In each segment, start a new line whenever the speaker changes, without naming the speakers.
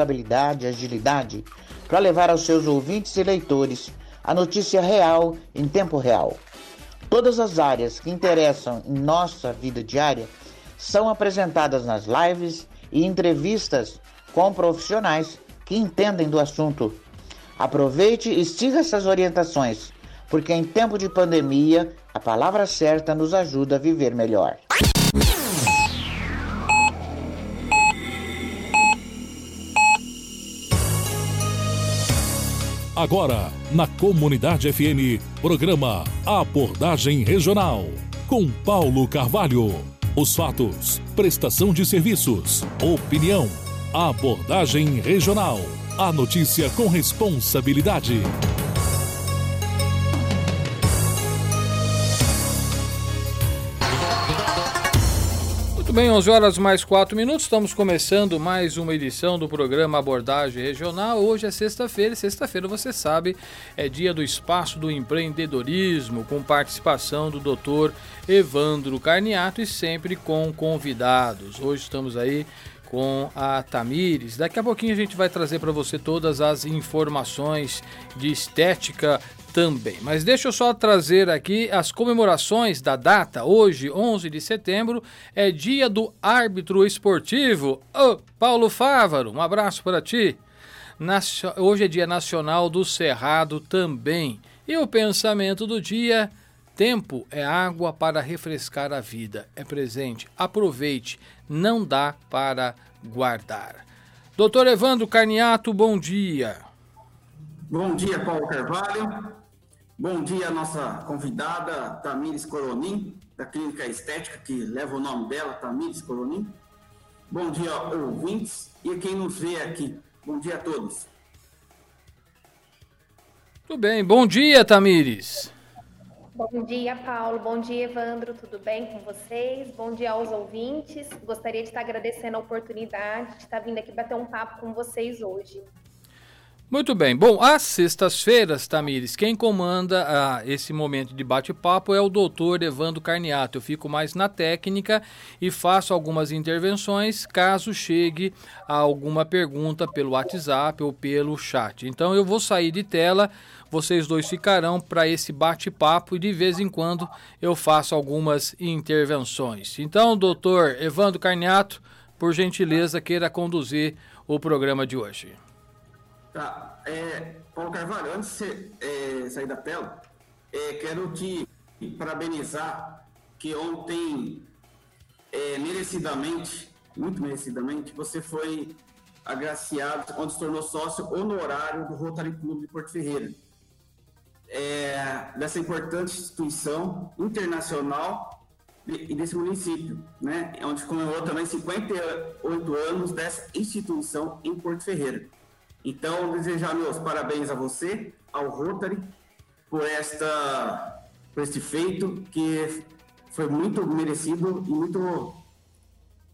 responsabilidade e agilidade para levar aos seus ouvintes e leitores a notícia real em tempo real. Todas as áreas que interessam em nossa vida diária são apresentadas nas lives e entrevistas com profissionais que entendem do assunto. Aproveite e siga essas orientações, porque em tempo de pandemia, a palavra certa nos ajuda a viver melhor.
Agora, na Comunidade FM, programa Abordagem Regional, com Paulo Carvalho. Os fatos, prestação de serviços, opinião. Abordagem Regional. A notícia com responsabilidade.
Bem, 11 horas mais 4 minutos, estamos começando mais uma edição do programa Abordagem Regional. Hoje é sexta-feira sexta-feira, você sabe, é dia do Espaço do Empreendedorismo, com participação do doutor Evandro Carniato e sempre com convidados. Hoje estamos aí com a Tamires. Daqui a pouquinho a gente vai trazer para você todas as informações de estética também. Mas deixa eu só trazer aqui as comemorações da data. Hoje, 11 de setembro, é dia do árbitro esportivo. Oh, Paulo Fávaro, um abraço para ti. Hoje é dia nacional do Cerrado também. E o pensamento do dia: tempo é água para refrescar a vida. É presente, aproveite, não dá para guardar. Doutor Evandro Carniato, bom dia.
Bom dia, Paulo Carvalho. Bom dia, nossa convidada Tamires Coronim, da Clínica Estética, que leva o nome dela, Tamires Coronim. Bom dia, ouvintes e quem nos vê aqui. Bom dia a todos.
Tudo bem, bom dia, Tamires.
Bom dia, Paulo. Bom dia, Evandro. Tudo bem com vocês? Bom dia aos ouvintes. Gostaria de estar agradecendo a oportunidade de estar vindo aqui bater um papo com vocês hoje.
Muito bem. Bom, às sextas-feiras, Tamires, quem comanda ah, esse momento de bate-papo é o doutor Evandro Carniato. Eu fico mais na técnica e faço algumas intervenções caso chegue a alguma pergunta pelo WhatsApp ou pelo chat. Então eu vou sair de tela, vocês dois ficarão para esse bate-papo e de vez em quando eu faço algumas intervenções. Então, doutor Evandro Carniato, por gentileza, queira conduzir o programa de hoje.
Tá. É, Paulo Carvalho, antes de você é, sair da tela, é, quero te parabenizar que ontem, é, merecidamente, muito merecidamente, você foi agraciado, onde se tornou sócio honorário do Rotary Clube de Porto Ferreira. É, dessa importante instituição internacional e desse município, né, onde comemorou também 58 anos dessa instituição em Porto Ferreira. Então, desejar meus parabéns a você, ao Rotary, por, esta, por este feito que foi muito merecido e muito.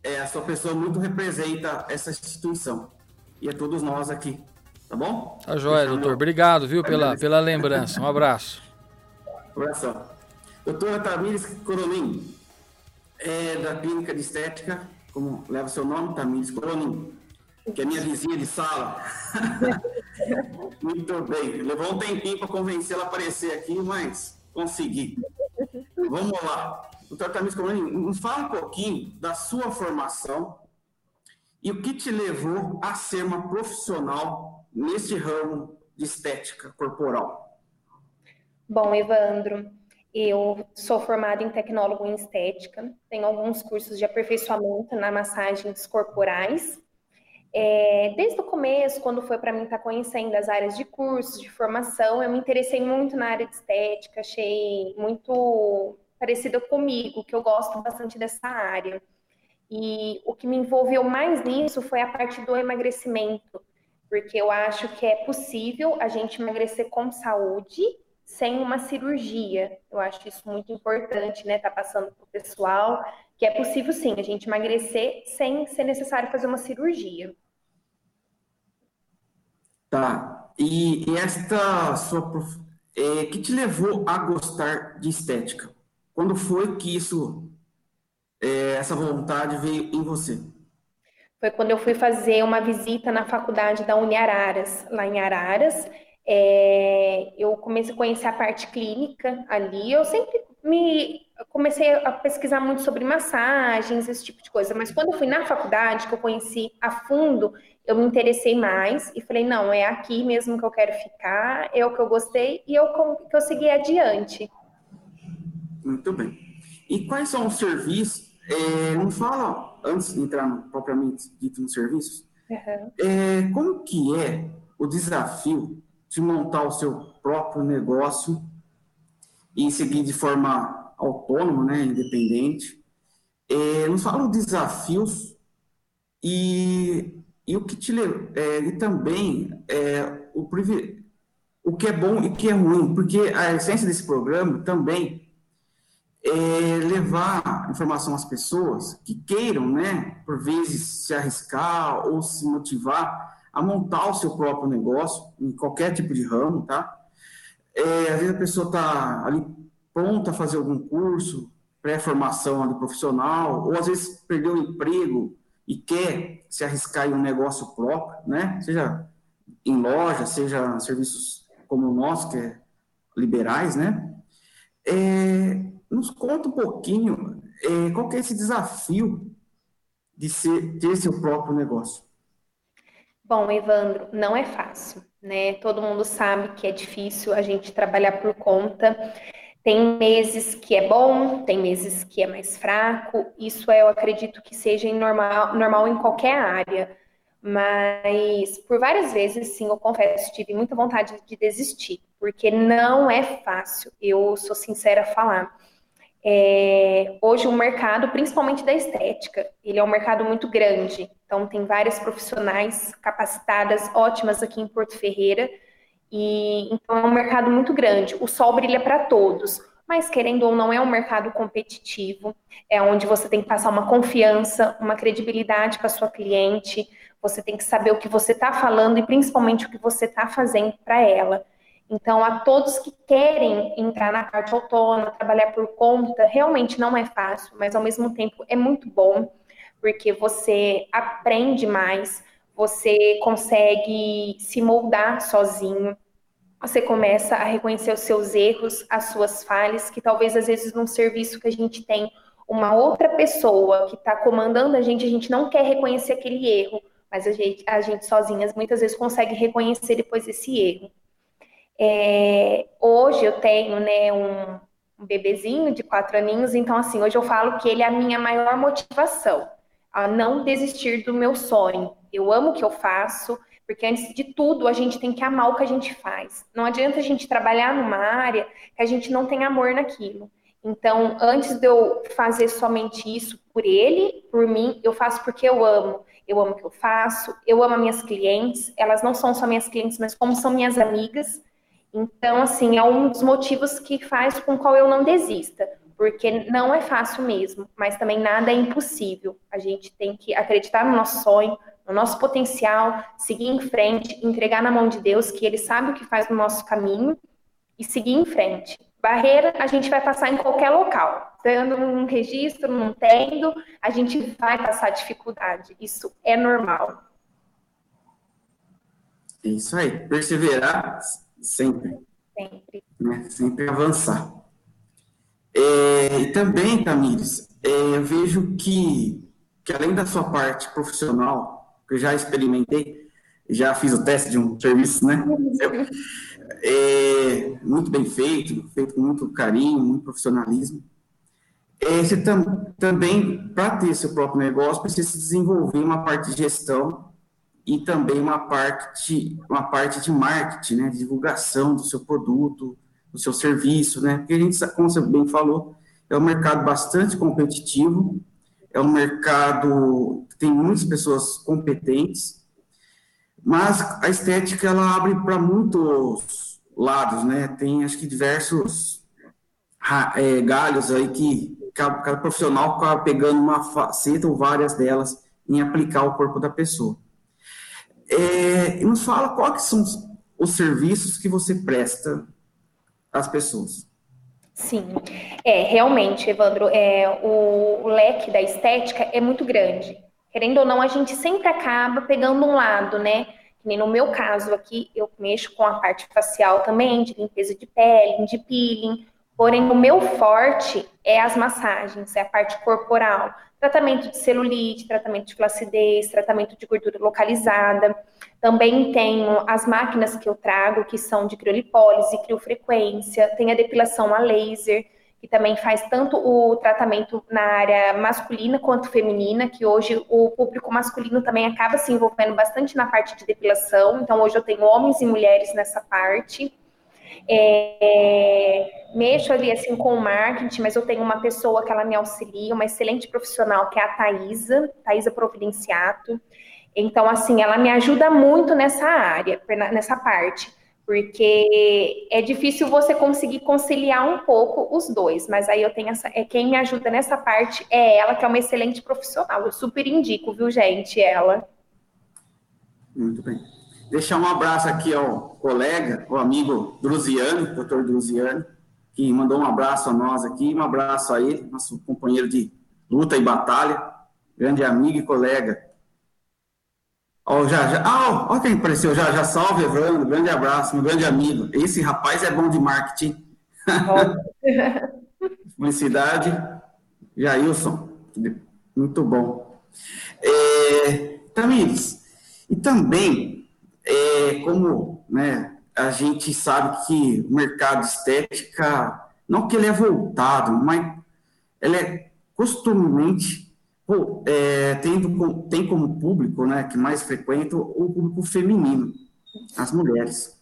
É, a sua pessoa muito representa essa instituição. E a todos nós aqui. Tá bom?
Tá joia, doutor. Meu... Obrigado, viu, pela, pela lembrança. Um abraço.
Um abraço. Doutora Tamires Corolim, é da Clínica de Estética, como leva seu nome, Tamires Corolim que é minha vizinha de sala. Muito bem. Levou um tempinho para convencê-la a aparecer aqui, mas consegui. Vamos lá. Doutor Tamis Comani, nos fala um pouquinho da sua formação e o que te levou a ser uma profissional neste ramo de estética corporal.
Bom, Evandro, eu sou formada em tecnólogo em estética, tenho alguns cursos de aperfeiçoamento na massagens corporais é, desde o começo, quando foi para mim estar tá conhecendo as áreas de cursos, de formação, eu me interessei muito na área de estética, achei muito parecida comigo, que eu gosto bastante dessa área. E o que me envolveu mais nisso foi a parte do emagrecimento, porque eu acho que é possível a gente emagrecer com saúde sem uma cirurgia. Eu acho isso muito importante, né? Tá passando para o pessoal que é possível sim a gente emagrecer sem ser necessário fazer uma cirurgia.
Tá. E, e esta sua prof... é, que te levou a gostar de estética? Quando foi que isso, é, essa vontade veio em você?
foi quando eu fui fazer uma visita na faculdade da Uniararas, lá em Araras. É, eu comecei a conhecer a parte clínica ali. Eu sempre me comecei a pesquisar muito sobre massagens, esse tipo de coisa. Mas quando eu fui na faculdade, que eu conheci a fundo, eu me interessei mais e falei, não, é aqui mesmo que eu quero ficar, é o que eu gostei e eu que eu segui adiante.
Muito bem. E quais são os serviços? É, não fala, antes de entrar no, propriamente dito nos serviços, uhum. é, como que é o desafio de montar o seu próprio negócio e seguir de forma autônoma, né, independente? É, nos fala os desafios e, e o que te é, e também é, o, o que é bom e o que é ruim, porque a essência desse programa também é, levar informação às pessoas que queiram, né, por vezes se arriscar ou se motivar a montar o seu próprio negócio em qualquer tipo de ramo, tá? É, às vezes a pessoa está ali pronta a fazer algum curso, pré-formação ali profissional, ou às vezes perdeu o emprego e quer se arriscar em um negócio próprio, né? Seja em loja, seja serviços como o nosso, que é liberais, né? É, nos conta um pouquinho é, qual que é esse desafio de ser, ter seu próprio negócio.
Bom, Evandro, não é fácil, né? Todo mundo sabe que é difícil a gente trabalhar por conta. Tem meses que é bom, tem meses que é mais fraco. Isso eu acredito que seja normal, normal em qualquer área. Mas por várias vezes, sim, eu confesso, tive muita vontade de desistir, porque não é fácil. Eu sou sincera a falar. É, hoje o mercado, principalmente da estética, ele é um mercado muito grande. Então tem várias profissionais capacitadas, ótimas aqui em Porto Ferreira. E então é um mercado muito grande. O sol brilha para todos, mas querendo ou não é um mercado competitivo. É onde você tem que passar uma confiança, uma credibilidade para sua cliente. Você tem que saber o que você está falando e principalmente o que você está fazendo para ela. Então, a todos que querem entrar na parte autônoma, trabalhar por conta, realmente não é fácil, mas ao mesmo tempo é muito bom, porque você aprende mais, você consegue se moldar sozinho, você começa a reconhecer os seus erros, as suas falhas, que talvez às vezes num serviço que a gente tem uma outra pessoa que está comandando a gente, a gente não quer reconhecer aquele erro, mas a gente, a gente sozinhas muitas vezes consegue reconhecer depois esse erro. É, hoje eu tenho né, um, um bebezinho de quatro aninhos, então assim, hoje eu falo que ele é a minha maior motivação a não desistir do meu sonho. Eu amo o que eu faço, porque antes de tudo a gente tem que amar o que a gente faz. Não adianta a gente trabalhar numa área que a gente não tem amor naquilo. Então, antes de eu fazer somente isso por ele, por mim, eu faço porque eu amo. Eu amo o que eu faço, eu amo as minhas clientes, elas não são só minhas clientes, mas como são minhas amigas. Então, assim, é um dos motivos que faz com qual eu não desista, porque não é fácil mesmo, mas também nada é impossível. A gente tem que acreditar no nosso sonho, no nosso potencial, seguir em frente, entregar na mão de Deus, que Ele sabe o que faz no nosso caminho, e seguir em frente. Barreira a gente vai passar em qualquer local. Tendo um registro, não tendo, a gente vai passar dificuldade. Isso é normal.
É isso aí. Perseverar Sempre.
Sempre.
Né? Sempre avançar. É, e também, Tamires, é, eu vejo que, que além da sua parte profissional, que eu já experimentei, já fiz o teste de um serviço, né? É, muito bem feito, feito com muito carinho, muito profissionalismo. É, você tam, também, para ter seu próprio negócio, precisa desenvolver uma parte de gestão e também uma parte, uma parte de marketing, né, de divulgação do seu produto, do seu serviço, né, porque a gente, como você bem falou, é um mercado bastante competitivo, é um mercado que tem muitas pessoas competentes, mas a estética ela abre para muitos lados, né, tem acho que diversos é, galhos aí que cada, profissional acaba pegando uma faceta ou várias delas em aplicar o corpo da pessoa. É, nos fala quais são os serviços que você presta às pessoas.
Sim, é realmente, Evandro, é, o, o leque da estética é muito grande. querendo ou não, a gente sempre acaba pegando um lado, né? no meu caso aqui, eu mexo com a parte facial também, de limpeza de pele, de peeling, porém o meu forte é as massagens, é a parte corporal, tratamento de celulite, tratamento de flacidez, tratamento de gordura localizada. Também tenho as máquinas que eu trago, que são de criolipólise, criofrequência, tem a depilação a laser, que também faz tanto o tratamento na área masculina quanto feminina, que hoje o público masculino também acaba se envolvendo bastante na parte de depilação. Então, hoje eu tenho homens e mulheres nessa parte. É, mexo ali assim com o marketing, mas eu tenho uma pessoa que ela me auxilia, uma excelente profissional, que é a Thaisa, Thaisa Providenciato. Então, assim, ela me ajuda muito nessa área, nessa parte porque é difícil você conseguir conciliar um pouco os dois, mas aí eu tenho essa, é quem me ajuda nessa parte é ela, que é uma excelente profissional. Eu super indico, viu, gente, ela.
Muito bem. Deixar um abraço aqui ao colega, o amigo Druziano, doutor Druziano, que mandou um abraço a nós aqui, um abraço a ele, nosso companheiro de luta e batalha, grande amigo e colega. Ó, já, já, ah, ó, quem apareceu, já, já salve, Evandro, grande abraço, meu grande amigo. Esse rapaz é bom de marketing. Felicidade, Jailson, muito bom. É, Tamires, e também, é, como né, a gente sabe que o mercado estética, não que ele é voltado, mas ele é costumemente Pô, é, tendo, tem como público, né, que mais frequenta o público feminino, as mulheres.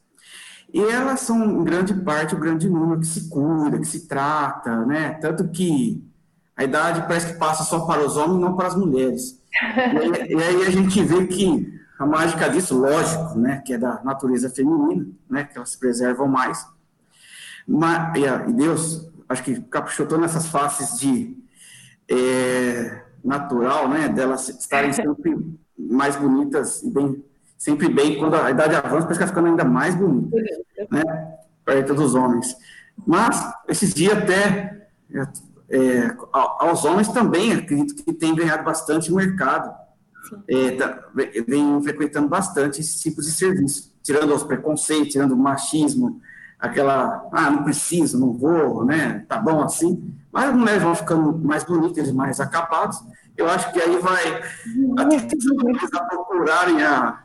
E elas são, em grande parte, o grande número que se cuida, que se trata, né, tanto que a idade parece que passa só para os homens, não para as mulheres. E, e aí a gente vê que a mágica disso, lógico, né, que é da natureza feminina, né, que elas se preservam mais. Mas, e Deus, acho que caprichou todas essas faces de é, natural, né, delas estarem sempre mais bonitas e bem, sempre bem, quando a idade avança, parece que ficando ainda mais bonita, né, perto dos homens. Mas, esses dias até, é, aos homens também, acredito que tem ganhado bastante mercado, é, tá, vem frequentando bastante esses tipos de serviço, tirando os preconceitos, tirando o machismo, aquela, ah, não preciso, não vou, né, tá bom assim, mas as mulheres vão ficando mais bonitas e mais acabadas, eu acho que aí vai até a procurarem a,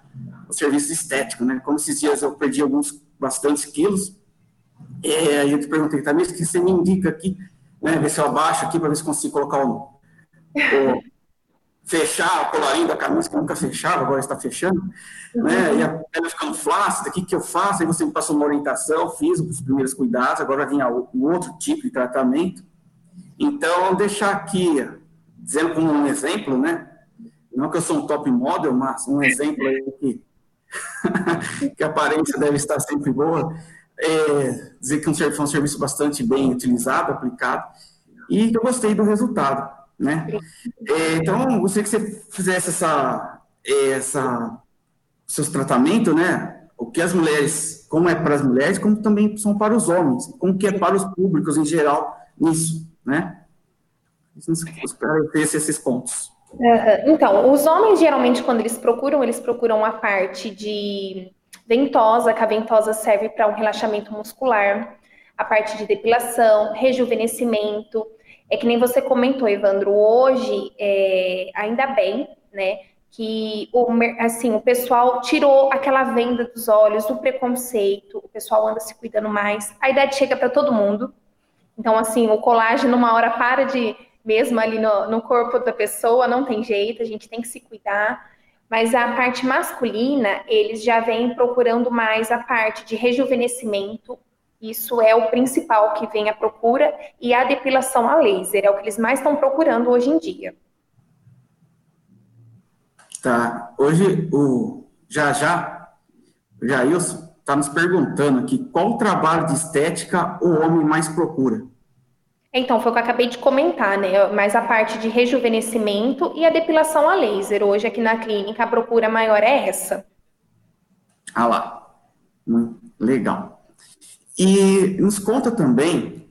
o serviço estético, né, como esses dias eu perdi alguns, bastantes quilos, é, aí eu te perguntei, tá, mesmo que você me indica aqui, né, ver se eu abaixo aqui para ver se consigo colocar o, o fechar o colarinho da camisa, que nunca fechava, agora está fechando, né? E a pele ficando flácida, o que, que eu faço? Aí você me passou uma orientação, fiz os primeiros cuidados, agora vinha um outro tipo de tratamento. Então, deixar aqui, dizendo como um exemplo, né? Não que eu sou um top model, mas um exemplo aí que, que a aparência deve estar sempre boa, é dizer que foi um serviço bastante bem utilizado, aplicado, e que eu gostei do resultado né? É, então, gostaria que você fizesse essa, essa seus tratamentos, né? O que as mulheres, como é para as mulheres, como também são para os homens, como que é para os públicos em geral nisso, né? Espero ter esses pontos.
Então, os homens geralmente quando eles procuram, eles procuram a parte de ventosa, que a ventosa serve para um relaxamento muscular, a parte de depilação, rejuvenescimento, é que nem você comentou, Evandro, hoje, é, ainda bem, né, que o, assim, o pessoal tirou aquela venda dos olhos, do preconceito, o pessoal anda se cuidando mais, a idade chega para todo mundo. Então, assim, o colágeno, uma hora para de, mesmo ali no, no corpo da pessoa, não tem jeito, a gente tem que se cuidar. Mas a parte masculina, eles já vêm procurando mais a parte de rejuvenescimento, isso é o principal que vem à procura e a depilação a laser é o que eles mais estão procurando hoje em dia.
Tá. Hoje o já já o Jailson está nos perguntando aqui qual trabalho de estética o homem mais procura.
Então, foi o que eu acabei de comentar, né? Mas a parte de rejuvenescimento e a depilação a laser. Hoje, aqui na clínica, a procura maior é essa.
Ah lá. Muito legal. E nos conta também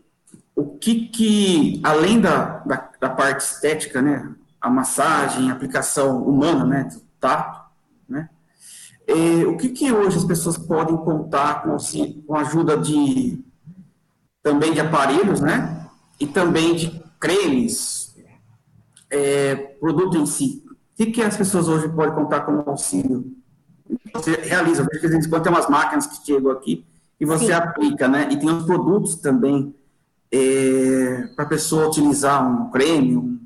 o que, que além da, da, da parte estética, né, a massagem, a aplicação humana, né, do tato, né? É, o que, que hoje as pessoas podem contar com, com a ajuda de também de aparelhos, né? E também de cremes, é, produto em si. O que, que as pessoas hoje podem contar como auxílio? Você realiza, porque quando tem umas máquinas que chegam aqui e você Sim. aplica, né? E tem os produtos também é, para a pessoa utilizar um creme,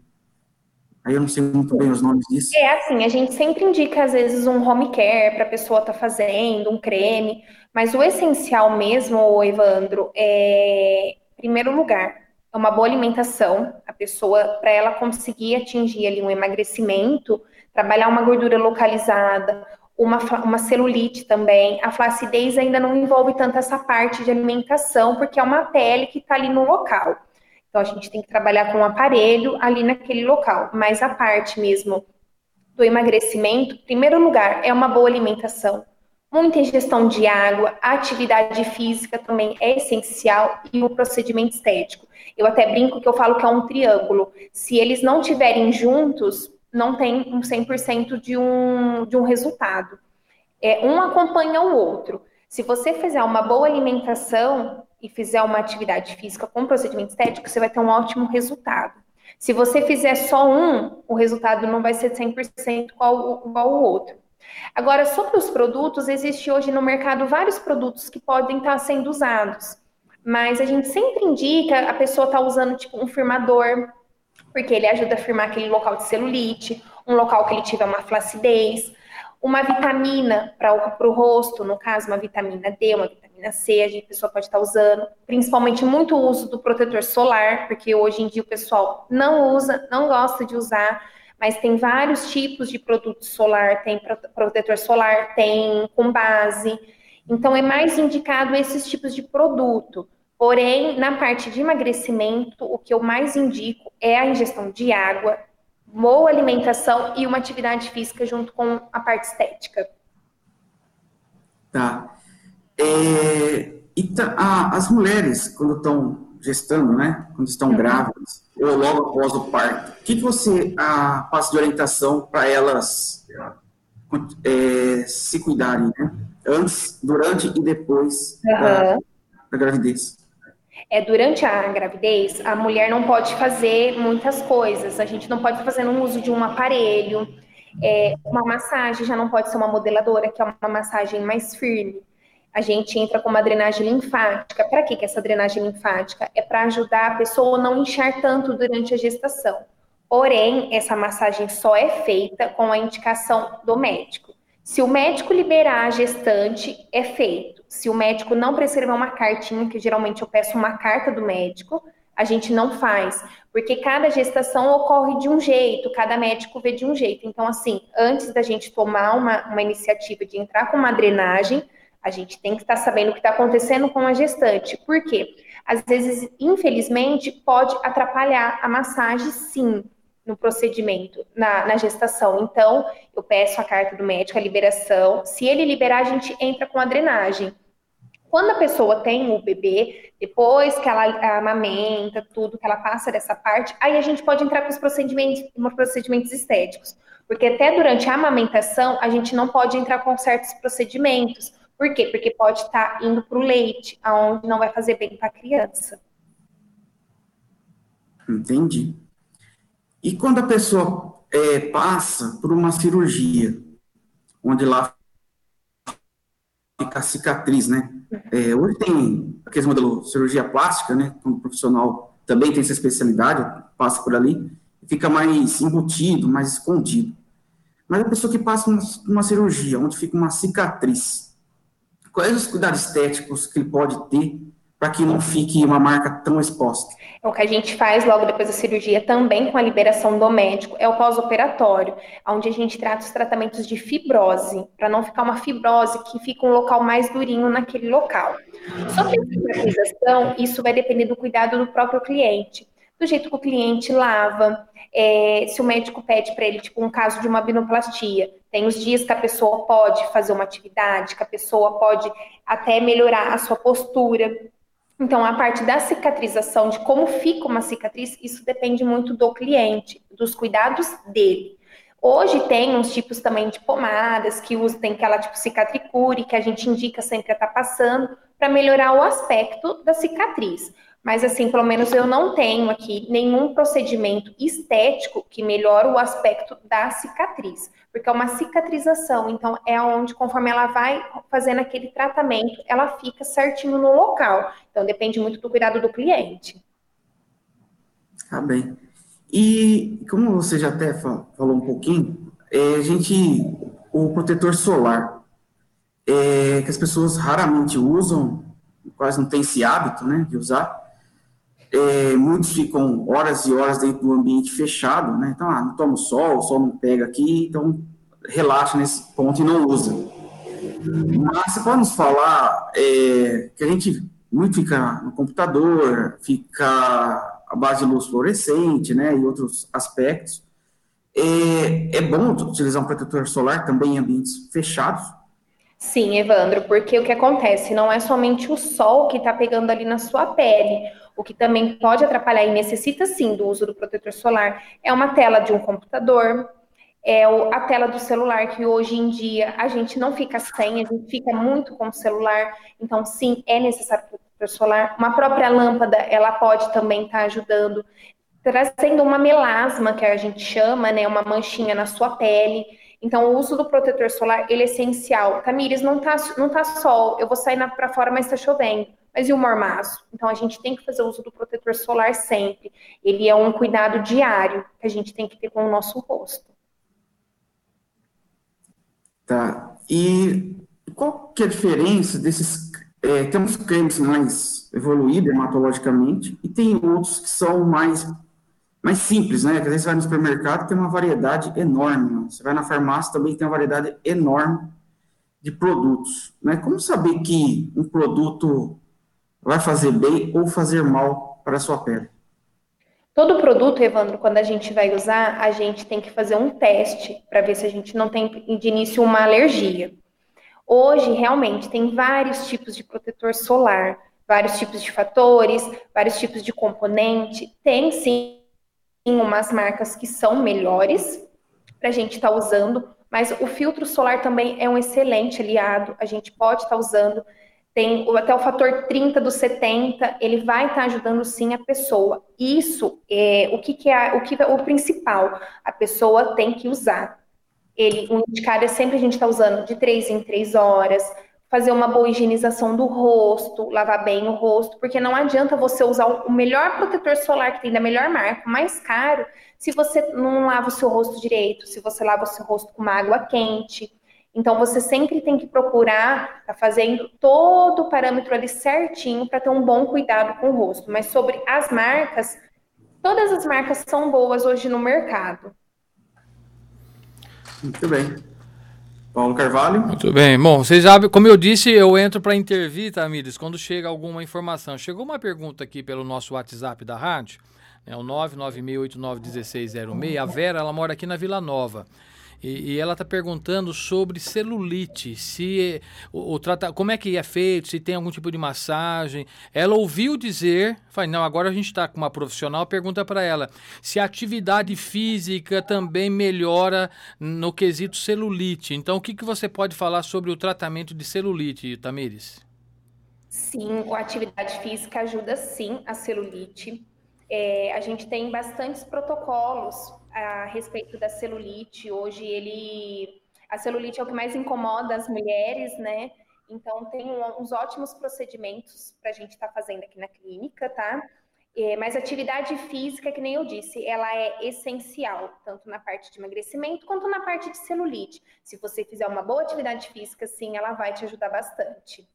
Aí eu não sei muito bem os nomes disso.
É assim, a gente sempre indica, às vezes, um home care para a pessoa estar tá fazendo, um creme, mas o essencial mesmo, Evandro, é, em primeiro lugar, é uma boa alimentação, a pessoa, para ela conseguir atingir ali um emagrecimento, trabalhar uma gordura localizada, uma, uma celulite também. A flacidez ainda não envolve tanto essa parte de alimentação, porque é uma pele que está ali no local. Então, a gente tem que trabalhar com um aparelho ali naquele local. Mas a parte mesmo do emagrecimento, em primeiro lugar, é uma boa alimentação. Muita ingestão de água, atividade física também é essencial e o procedimento estético. Eu até brinco que eu falo que é um triângulo. Se eles não tiverem juntos, não tem um 100% de um, de um resultado. É, um acompanha o outro. Se você fizer uma boa alimentação, e fizer uma atividade física com procedimento estético, você vai ter um ótimo resultado. Se você fizer só um, o resultado não vai ser 100% igual, igual o outro. Agora, sobre os produtos, existe hoje no mercado vários produtos que podem estar sendo usados. Mas a gente sempre indica a pessoa estar tá usando tipo um firmador, porque ele ajuda a firmar aquele local de celulite, um local que ele tiver uma flacidez, uma vitamina para o rosto, no caso, uma vitamina D, uma vitamina C, a, pessoa pode estar usando, principalmente muito uso do protetor solar, porque hoje em dia o pessoal não usa, não gosta de usar, mas tem vários tipos de produto solar, tem protetor solar, tem com base, então é mais indicado esses tipos de produto. Porém, na parte de emagrecimento, o que eu mais indico é a ingestão de água, boa alimentação e uma atividade física junto com a parte estética.
Tá. É, tá, a, as mulheres, quando estão gestando, né, quando estão uhum. grávidas, ou logo após o parto, o que, que você a, passa de orientação para elas é, se cuidarem, né? Antes, durante e depois uhum. da, da gravidez.
É, durante a gravidez, a mulher não pode fazer muitas coisas. A gente não pode fazendo um uso de um aparelho. É, uma massagem já não pode ser uma modeladora, que é uma massagem mais firme a gente entra com uma drenagem linfática. Para que, que essa drenagem linfática? É para ajudar a pessoa a não inchar tanto durante a gestação. Porém, essa massagem só é feita com a indicação do médico. Se o médico liberar a gestante, é feito. Se o médico não prescrever uma cartinha, que geralmente eu peço uma carta do médico, a gente não faz, porque cada gestação ocorre de um jeito, cada médico vê de um jeito. Então, assim, antes da gente tomar uma, uma iniciativa de entrar com uma drenagem, a gente tem que estar sabendo o que está acontecendo com a gestante. Por quê? Às vezes, infelizmente, pode atrapalhar a massagem, sim, no procedimento, na, na, gestação. Então, eu peço a carta do médico, a liberação. Se ele liberar, a gente entra com a drenagem. Quando a pessoa tem o bebê, depois que ela amamenta, tudo, que ela passa dessa parte, aí a gente pode entrar com os procedimentos, procedimentos estéticos. Porque até durante a amamentação, a gente não pode entrar com certos procedimentos por quê? Porque pode estar tá indo para o leite, aonde não vai fazer bem para a criança.
Entendi. E quando a pessoa é, passa por uma cirurgia, onde lá fica a cicatriz, né? É, hoje tem aqueles modelos cirurgia plástica, né? Como profissional também tem essa especialidade, passa por ali, fica mais embutido, mais escondido. Mas a pessoa que passa uma, uma cirurgia, onde fica uma cicatriz, quais os cuidados estéticos que ele pode ter para que não fique uma marca tão exposta?
É o que a gente faz logo depois da cirurgia, também com a liberação do médico, é o pós-operatório, onde a gente trata os tratamentos de fibrose, para não ficar uma fibrose que fica um local mais durinho naquele local. Sobre a cicatrização, isso vai depender do cuidado do próprio cliente, do jeito que o cliente lava, é, se o médico pede para ele, tipo, um caso de uma binoplastia, tem os dias que a pessoa pode fazer uma atividade, que a pessoa pode até melhorar a sua postura. Então, a parte da cicatrização, de como fica uma cicatriz, isso depende muito do cliente, dos cuidados dele. Hoje tem uns tipos também de pomadas que usam, tem aquela tipo cicatricure, que a gente indica sempre a estar tá passando, para melhorar o aspecto da cicatriz. Mas, assim, pelo menos eu não tenho aqui nenhum procedimento estético que melhore o aspecto da cicatriz, porque é uma cicatrização, então é onde, conforme ela vai fazendo aquele tratamento, ela fica certinho no local. Então, depende muito do cuidado do cliente.
Tá bem. E como você já até falou um pouquinho, é, a gente, o protetor solar, é, que as pessoas raramente usam, quase não tem esse hábito, né, de usar. É, muitos ficam horas e horas dentro do ambiente fechado, né, então, ah, não toma sol, o sol não pega aqui, então relaxa nesse ponto e não usa. Mas você pode nos falar é, que a gente muito fica no computador, fica a base de luz fluorescente, né, e outros aspectos. É, é bom utilizar um protetor solar também em ambientes fechados?
Sim, Evandro, porque o que acontece não é somente o sol que está pegando ali na sua pele. O que também pode atrapalhar e necessita sim do uso do protetor solar é uma tela de um computador, é a tela do celular, que hoje em dia a gente não fica sem, a gente fica muito com o celular. Então, sim, é necessário protetor solar. Uma própria lâmpada, ela pode também estar tá ajudando, trazendo uma melasma, que a gente chama, né, uma manchinha na sua pele. Então, o uso do protetor solar, ele é essencial. Tamires, não tá, não tá sol, eu vou sair para fora, mas está chovendo. Mas e o mormaço? Então, a gente tem que fazer uso do protetor solar sempre. Ele é um cuidado diário que a gente tem que ter com o nosso rosto.
Tá. E qual que é a diferença desses... É, temos cremes mais evoluídos hematologicamente e tem outros que são mais mais simples, né? Às vezes você vai no supermercado tem uma variedade enorme. Né? Você vai na farmácia também tem uma variedade enorme de produtos. Né? Como saber que um produto vai fazer bem ou fazer mal para a sua pele?
Todo produto, Evandro, quando a gente vai usar, a gente tem que fazer um teste para ver se a gente não tem de início uma alergia. Hoje, realmente, tem vários tipos de protetor solar, vários tipos de fatores, vários tipos de componente. Tem sim umas marcas que são melhores para a gente estar tá usando, mas o filtro solar também é um excelente aliado, a gente pode estar tá usando tem até o fator 30 do 70, ele vai estar tá ajudando sim a pessoa. Isso é o que, que é o que é o principal, a pessoa tem que usar. Ele, o indicado é sempre a gente está usando de 3 em 3 horas, fazer uma boa higienização do rosto, lavar bem o rosto, porque não adianta você usar o melhor protetor solar que tem da melhor marca, mais caro, se você não lava o seu rosto direito, se você lava o seu rosto com uma água quente. Então, você sempre tem que procurar tá fazendo todo o parâmetro ali certinho para ter um bom cuidado com o rosto. Mas sobre as marcas, todas as marcas são boas hoje no mercado.
Muito bem. Paulo Carvalho.
Muito bem. Bom, vocês sabem, como eu disse, eu entro para intervir, Tamires, quando chega alguma informação. Chegou uma pergunta aqui pelo nosso WhatsApp da rádio, é o 996891606. A Vera, ela mora aqui na Vila Nova. E, e ela está perguntando sobre celulite, se o, o trata, como é que é feito, se tem algum tipo de massagem. Ela ouviu dizer, falei, não, agora a gente está com uma profissional, pergunta para ela se a atividade física também melhora no quesito celulite. Então, o que, que você pode falar sobre o tratamento de celulite, Tamires?
Sim, a atividade física ajuda sim a celulite. É, a gente tem bastantes protocolos a respeito da celulite. Hoje ele a celulite é o que mais incomoda as mulheres, né? Então tem uns ótimos procedimentos para a gente estar tá fazendo aqui na clínica, tá? É, mas atividade física, que nem eu disse, ela é essencial, tanto na parte de emagrecimento quanto na parte de celulite. Se você fizer uma boa atividade física, sim, ela vai te ajudar bastante.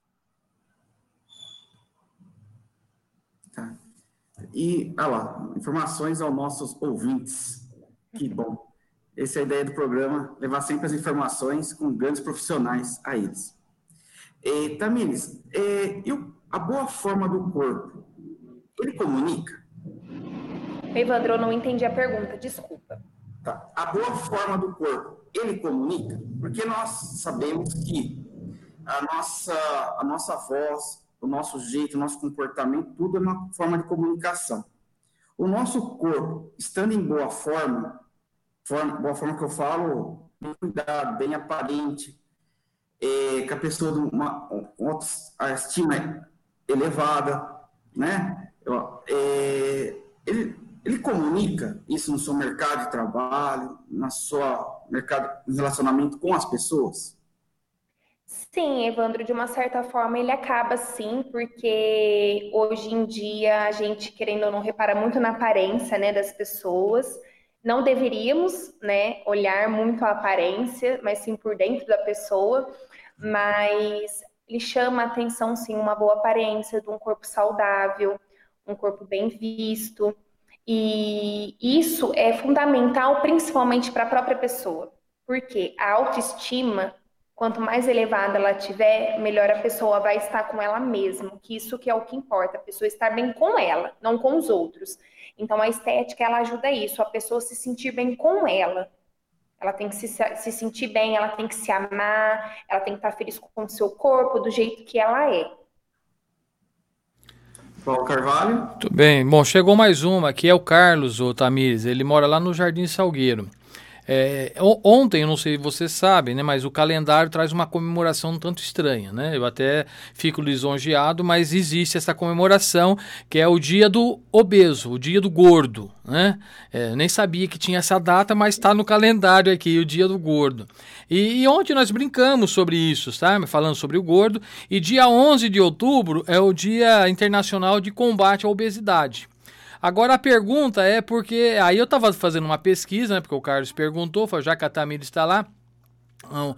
Tá. E, olha lá, informações aos nossos ouvintes. Que bom. Essa é a ideia do programa, levar sempre as informações com grandes profissionais a eles. E, Tamires, eu, a boa forma do corpo, ele comunica?
Evandro, eu não entendi a pergunta, desculpa.
Tá. A boa forma do corpo, ele comunica? Porque nós sabemos que a nossa, a nossa voz, o nosso jeito, o nosso comportamento, tudo é uma forma de comunicação. O nosso corpo, estando em boa forma, forma boa forma que eu falo, bem cuidado, bem aparente, é, que a pessoa tem uma, uma estima elevada, né? É, ele, ele comunica isso no seu mercado de trabalho, na sua mercado de relacionamento com as pessoas?
Sim, Evandro, de uma certa forma ele acaba sim, porque hoje em dia a gente, querendo ou não, repara muito na aparência né, das pessoas. Não deveríamos né, olhar muito a aparência, mas sim por dentro da pessoa. Mas ele chama a atenção, sim, uma boa aparência, de um corpo saudável, um corpo bem visto. E isso é fundamental, principalmente para a própria pessoa, porque a autoestima, quanto mais elevada ela tiver, melhor a pessoa vai estar com ela mesma, que isso que é o que importa, a pessoa estar bem com ela, não com os outros. Então a estética ela ajuda isso, a pessoa se sentir bem com ela. Ela tem que se, se sentir bem, ela tem que se amar, ela tem que estar feliz com o seu corpo, do jeito que ela é.
Paulo Carvalho.
Muito bem. Bom, chegou mais uma, que é o Carlos, o Tamires. Ele mora lá no Jardim Salgueiro. É, ontem, não sei se você sabe, né, mas o calendário traz uma comemoração um tanto estranha, né? Eu até fico lisonjeado, mas existe essa comemoração que é o dia do obeso, o dia do gordo, né? É, nem sabia que tinha essa data, mas está no calendário aqui, o dia do gordo. E, e ontem nós brincamos sobre isso, sabe? Falando sobre o gordo. E dia 11 de outubro é o Dia Internacional de Combate à Obesidade. Agora a pergunta é porque. Aí eu estava fazendo uma pesquisa, né? Porque o Carlos perguntou, foi já que a Tamir está lá. Então,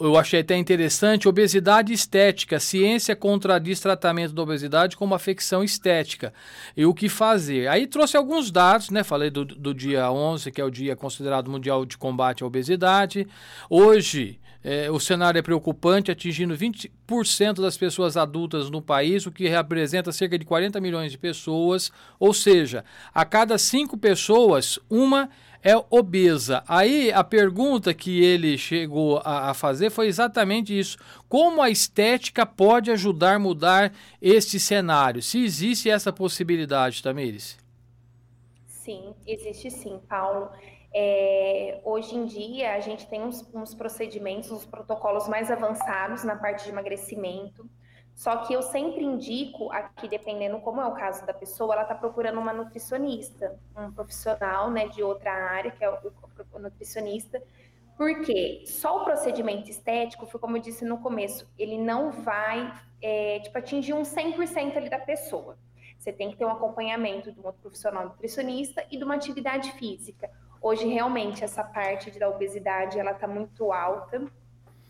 eu achei até interessante, obesidade estética, ciência contradiz tratamento da obesidade como afecção estética. E o que fazer? Aí trouxe alguns dados, né? Falei do, do dia 11, que é o dia considerado mundial de combate à obesidade. Hoje, é, o cenário é preocupante, atingindo 20% das pessoas adultas no país, o que representa cerca de 40 milhões de pessoas. Ou seja, a cada cinco pessoas, uma é obesa. Aí a pergunta que ele chegou a, a, fazer foi exatamente isso: como a estética pode ajudar a mudar este cenário? Se existe essa possibilidade, Tamires?
Sim, existe sim, Paulo. É, hoje em dia, a gente tem uns, uns procedimentos, uns protocolos mais avançados na parte de emagrecimento. Só que eu sempre indico aqui, dependendo como é o caso da pessoa, ela está procurando uma nutricionista, um profissional né, de outra área, que é o, o nutricionista, porque só o procedimento estético, foi como eu disse no começo, ele não vai é, tipo, atingir um 100% ali da pessoa. Você tem que ter um acompanhamento de um outro profissional nutricionista e de uma atividade física. Hoje, realmente, essa parte da obesidade, ela está muito alta.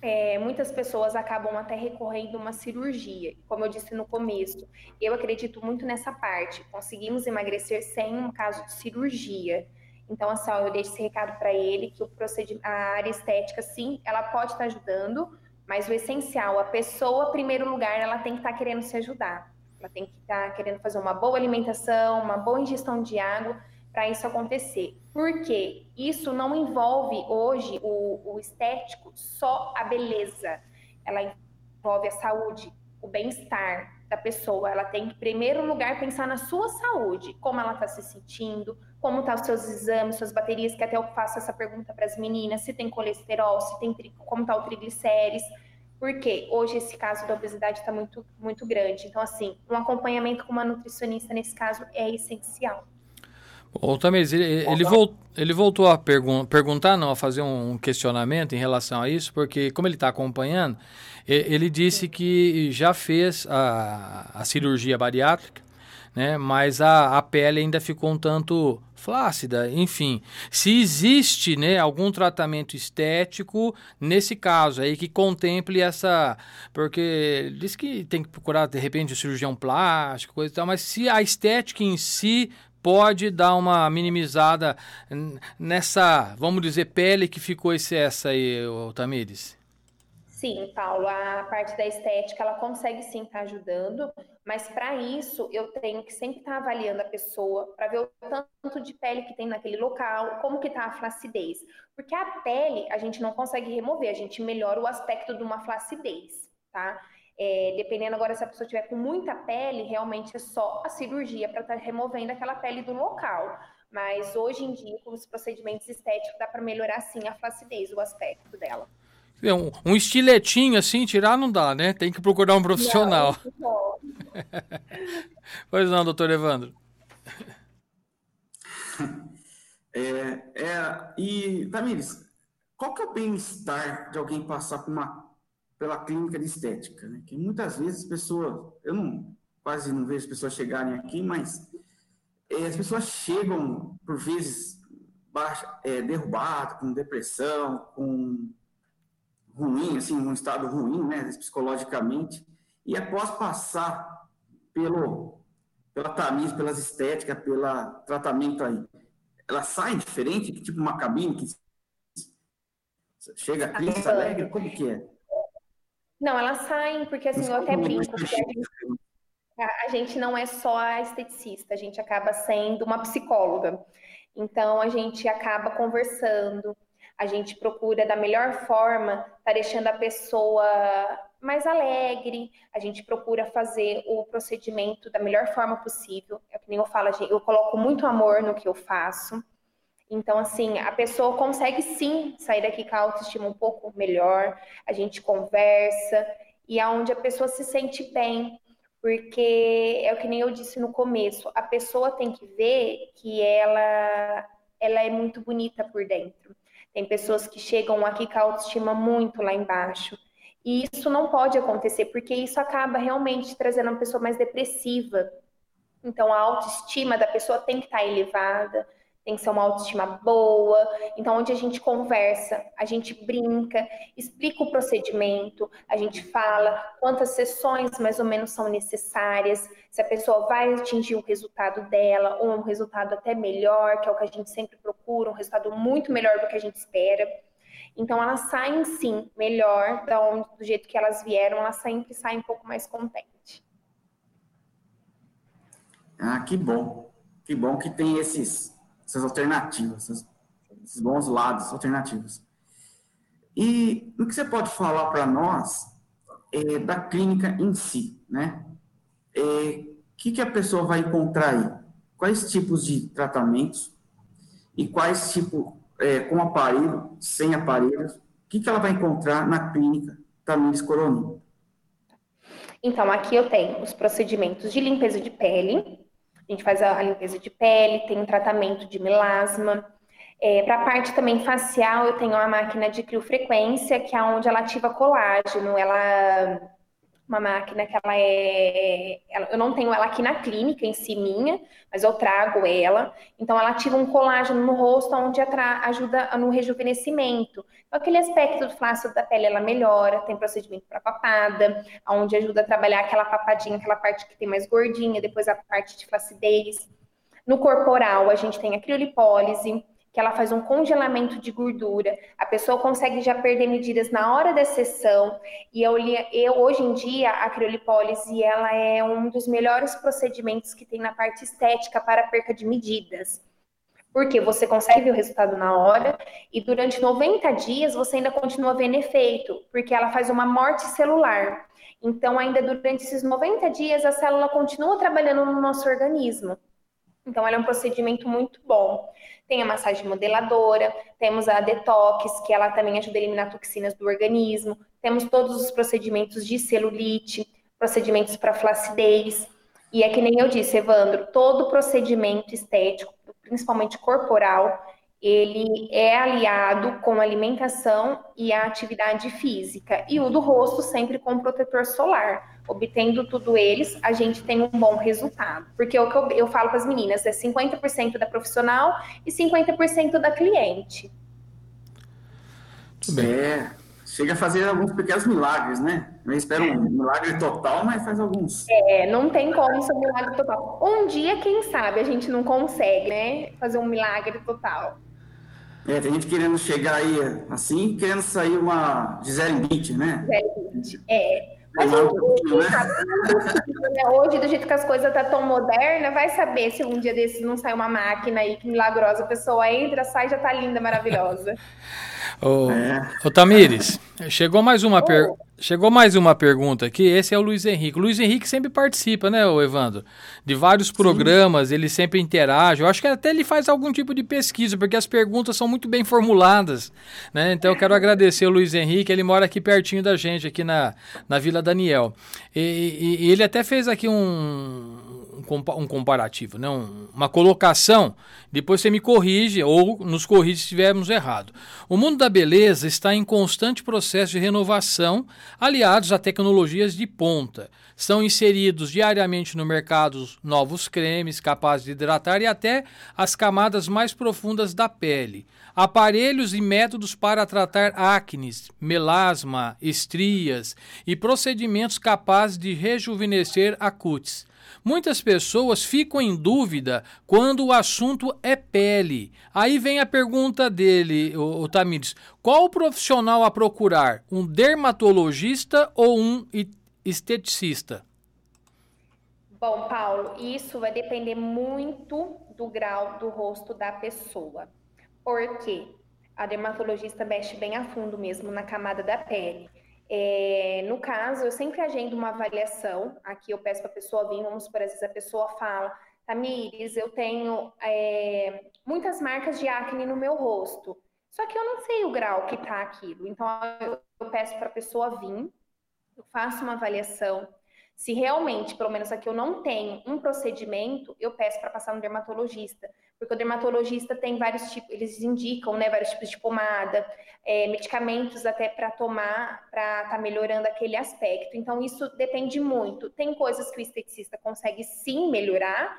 É, muitas pessoas acabam até recorrendo a uma cirurgia. Como eu disse no começo, eu acredito muito nessa parte. Conseguimos emagrecer sem um caso de cirurgia. Então, assim, eu deixo esse recado para ele que o procedimento, a área estética, sim, ela pode estar tá ajudando, mas o essencial, a pessoa, em primeiro lugar, ela tem que estar tá querendo se ajudar. Ela tem que estar tá querendo fazer uma boa alimentação, uma boa ingestão de água para isso acontecer. Porque isso não envolve hoje o, o estético só a beleza, ela envolve a saúde, o bem-estar da pessoa. Ela tem que, em primeiro lugar, pensar na sua saúde, como ela está se sentindo, como estão tá os seus exames, suas baterias, que até eu faço essa pergunta para as meninas, se tem colesterol, se tem como está o triglicérides, porque hoje esse caso da obesidade está muito, muito grande. Então, assim, um acompanhamento com uma nutricionista nesse caso é essencial.
O Tamires, ele, ele, volt, ele voltou a pergun perguntar, não, a fazer um questionamento em relação a isso, porque como ele está acompanhando, ele disse que já fez a, a cirurgia bariátrica, né, mas a, a pele ainda ficou um tanto flácida, enfim. Se existe né, algum tratamento estético nesse caso aí que contemple essa. Porque diz que tem que procurar, de repente, um cirurgião plástico, coisa e tal, mas se a estética em si pode dar uma minimizada nessa, vamos dizer, pele que ficou excessa aí, Tamires?
Sim, Paulo, a parte da estética ela consegue sim estar tá ajudando, mas para isso eu tenho que sempre estar tá avaliando a pessoa para ver o tanto de pele que tem naquele local, como que está a flacidez. Porque a pele a gente não consegue remover, a gente melhora o aspecto de uma flacidez, tá? É, dependendo agora se a pessoa tiver com muita pele, realmente é só a cirurgia para estar tá removendo aquela pele do local. Mas hoje em dia, com os procedimentos estéticos, dá para melhorar sim a flacidez, o aspecto dela.
Um, um estiletinho assim, tirar não dá, né? Tem que procurar um profissional. Não, pois não, doutor Evandro.
É, é, e, Tamires, qual que é o bem-estar de alguém passar por uma, pela clínica de estética? Né? Que muitas vezes pessoas, eu não, quase não vejo pessoas chegarem aqui, mas é, as pessoas chegam, por vezes, baixa, é, derrubadas, com depressão, com ruim, assim, um estado ruim, né, psicologicamente, e após passar pelo, pela tamiz, pelas estéticas, pelo tratamento aí, ela sai diferente, tipo uma cabine que chega triste, alegre, como que é?
Não, elas saem, porque assim, eu até brinco, a gente não é só a esteticista, a gente acaba sendo uma psicóloga. Então, a gente acaba conversando, a gente procura da melhor forma estar tá deixando a pessoa mais alegre, a gente procura fazer o procedimento da melhor forma possível. É que nem eu falo, eu coloco muito amor no que eu faço. Então, assim, a pessoa consegue sim sair daqui com a autoestima um pouco melhor, a gente conversa, e é onde a pessoa se sente bem, porque é o que nem eu disse no começo, a pessoa tem que ver que ela, ela é muito bonita por dentro. Tem pessoas que chegam aqui com a autoestima muito lá embaixo. E isso não pode acontecer, porque isso acaba realmente trazendo uma pessoa mais depressiva. Então, a autoestima da pessoa tem que estar elevada, tem que ser uma autoestima boa. Então, onde a gente conversa, a gente brinca, explica o procedimento, a gente fala quantas sessões mais ou menos são necessárias, se a pessoa vai atingir o resultado dela, ou um resultado até melhor, que é o que a gente sempre procura, um resultado muito melhor do que a gente espera. Então, elas saem sim melhor da onde, do jeito que elas vieram, elas sempre saem um pouco mais contentes.
Ah, que bom. Que bom que tem esses essas alternativas, esses, bons lados alternativos. E o que você pode falar para nós é, da clínica em si, né? O é, que, que a pessoa vai encontrar aí? Quais tipos de tratamentos e quais tipos, é, com aparelho, sem aparelhos, o que, que ela vai encontrar na clínica Tamires Coronel?
Então, aqui eu tenho os procedimentos de limpeza de pele, a gente faz a, a limpeza de pele, tem um tratamento de melasma. É, Para a parte também facial, eu tenho uma máquina de criofrequência, que é onde ela ativa colágeno. Ela uma máquina que ela é. Ela, eu não tenho ela aqui na clínica em si minha, mas eu trago ela. Então, ela ativa um colágeno no rosto, onde ajuda no rejuvenescimento. Então, aquele aspecto do flácido da pele ela melhora, tem procedimento para papada, onde ajuda a trabalhar aquela papadinha, aquela parte que tem mais gordinha, depois a parte de flacidez. No corporal, a gente tem a criolipólise que ela faz um congelamento de gordura. A pessoa consegue já perder medidas na hora da sessão. E eu, eu hoje em dia a criolipólise ela é um dos melhores procedimentos que tem na parte estética para perca de medidas. Porque você consegue o resultado na hora e durante 90 dias você ainda continua vendo efeito, porque ela faz uma morte celular. Então, ainda durante esses 90 dias, a célula continua trabalhando no nosso organismo. Então, ela é um procedimento muito bom. Tem a massagem modeladora, temos a detox, que ela também ajuda a eliminar toxinas do organismo. Temos todos os procedimentos de celulite, procedimentos para flacidez. E é que nem eu disse, Evandro, todo procedimento estético, principalmente corporal, ele é aliado com a alimentação e a atividade física. E o do rosto sempre com protetor solar. Obtendo tudo eles, a gente tem um bom resultado. Porque o que eu, eu falo para as meninas é 50% da profissional e 50% da cliente.
É, chega a fazer alguns pequenos milagres, né? Eu espero um milagre total, mas faz alguns.
É, não tem como ser um milagre total. Um dia, quem sabe, a gente não consegue, né? Fazer um milagre total.
É, tem gente querendo chegar aí assim, querendo sair uma Gisele Bündchen, né? Gisele
Bündchen, é. Mas um dia, né? hoje, do jeito que as coisas estão tá tão modernas, vai saber se um dia desses não sai uma máquina aí que milagrosa, a pessoa entra, sai já tá linda, maravilhosa.
Ô, é. ô Tamires, chegou mais uma pergunta. Chegou mais uma pergunta aqui. Esse é o Luiz Henrique. O Luiz Henrique sempre participa, né, Evandro? De vários programas, Sim. ele sempre interage. Eu acho que até ele faz algum tipo de pesquisa, porque as perguntas são muito bem formuladas. Né? Então eu quero agradecer o Luiz Henrique. Ele mora aqui pertinho da gente, aqui na, na Vila Daniel. E, e, e ele até fez aqui um, um comparativo, né? Um, uma colocação. Depois você me corrige ou nos corrige se estivermos errado. O mundo da beleza está em constante processo de renovação, aliados a tecnologias de ponta. São inseridos diariamente no mercado novos cremes capazes de hidratar e até as camadas mais profundas da pele. Aparelhos e métodos para tratar acnes, melasma, estrias e procedimentos capazes de rejuvenescer a cutis. Muitas pessoas ficam em dúvida quando o assunto é pele. Aí vem a pergunta dele, o, o Tamires: qual o profissional a procurar? Um dermatologista ou um esteticista?
Bom, Paulo, isso vai depender muito do grau do rosto da pessoa. Porque a dermatologista mexe bem a fundo mesmo na camada da pele. É, no caso, eu sempre agendo uma avaliação. Aqui eu peço para a pessoa vir, vamos por às vezes a pessoa fala, Tamires, eu tenho é, muitas marcas de acne no meu rosto. Só que eu não sei o grau que está aquilo. Então eu, eu peço para a pessoa vir, eu faço uma avaliação. Se realmente, pelo menos aqui eu não tenho um procedimento, eu peço para passar no dermatologista porque o dermatologista tem vários tipos, eles indicam, né, vários tipos de pomada, é, medicamentos até para tomar, para estar tá melhorando aquele aspecto. Então, isso depende muito. Tem coisas que o esteticista consegue sim melhorar,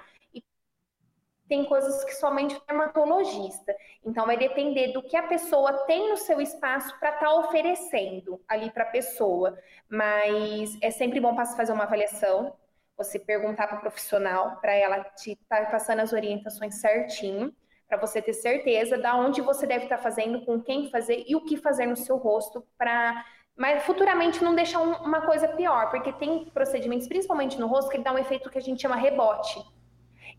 tem coisas que somente o dermatologista. Então, vai depender do que a pessoa tem no seu espaço para estar tá oferecendo ali para a pessoa. Mas é sempre bom fazer uma avaliação você perguntar para o profissional, para ela te estar tá passando as orientações certinho, para você ter certeza da onde você deve estar tá fazendo, com quem fazer e o que fazer no seu rosto para mas futuramente não deixar um, uma coisa pior, porque tem procedimentos, principalmente no rosto, que ele dá um efeito que a gente chama rebote.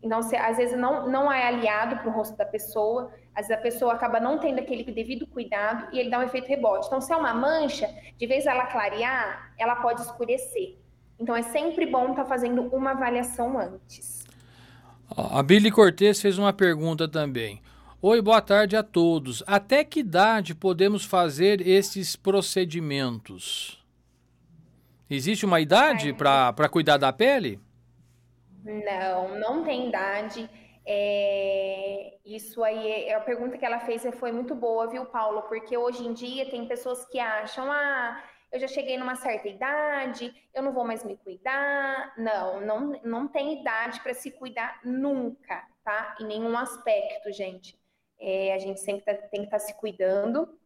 Então, se, às vezes não, não é aliado para o rosto da pessoa, às vezes a pessoa acaba não tendo aquele devido cuidado e ele dá um efeito rebote. Então, se é uma mancha, de vez ela clarear, ela pode escurecer. Então é sempre bom estar tá fazendo uma avaliação antes.
A Billy Cortez fez uma pergunta também. Oi, boa tarde a todos. Até que idade podemos fazer esses procedimentos? Existe uma idade para cuidar da pele?
Não, não tem idade. É, isso aí, é, a pergunta que ela fez foi muito boa, viu, Paulo? Porque hoje em dia tem pessoas que acham, ah, eu já cheguei numa certa idade, eu não vou mais me cuidar. Não, não, não tem idade para se cuidar nunca, tá? Em nenhum aspecto, gente. É, a gente sempre tá, tem que estar tá se cuidando,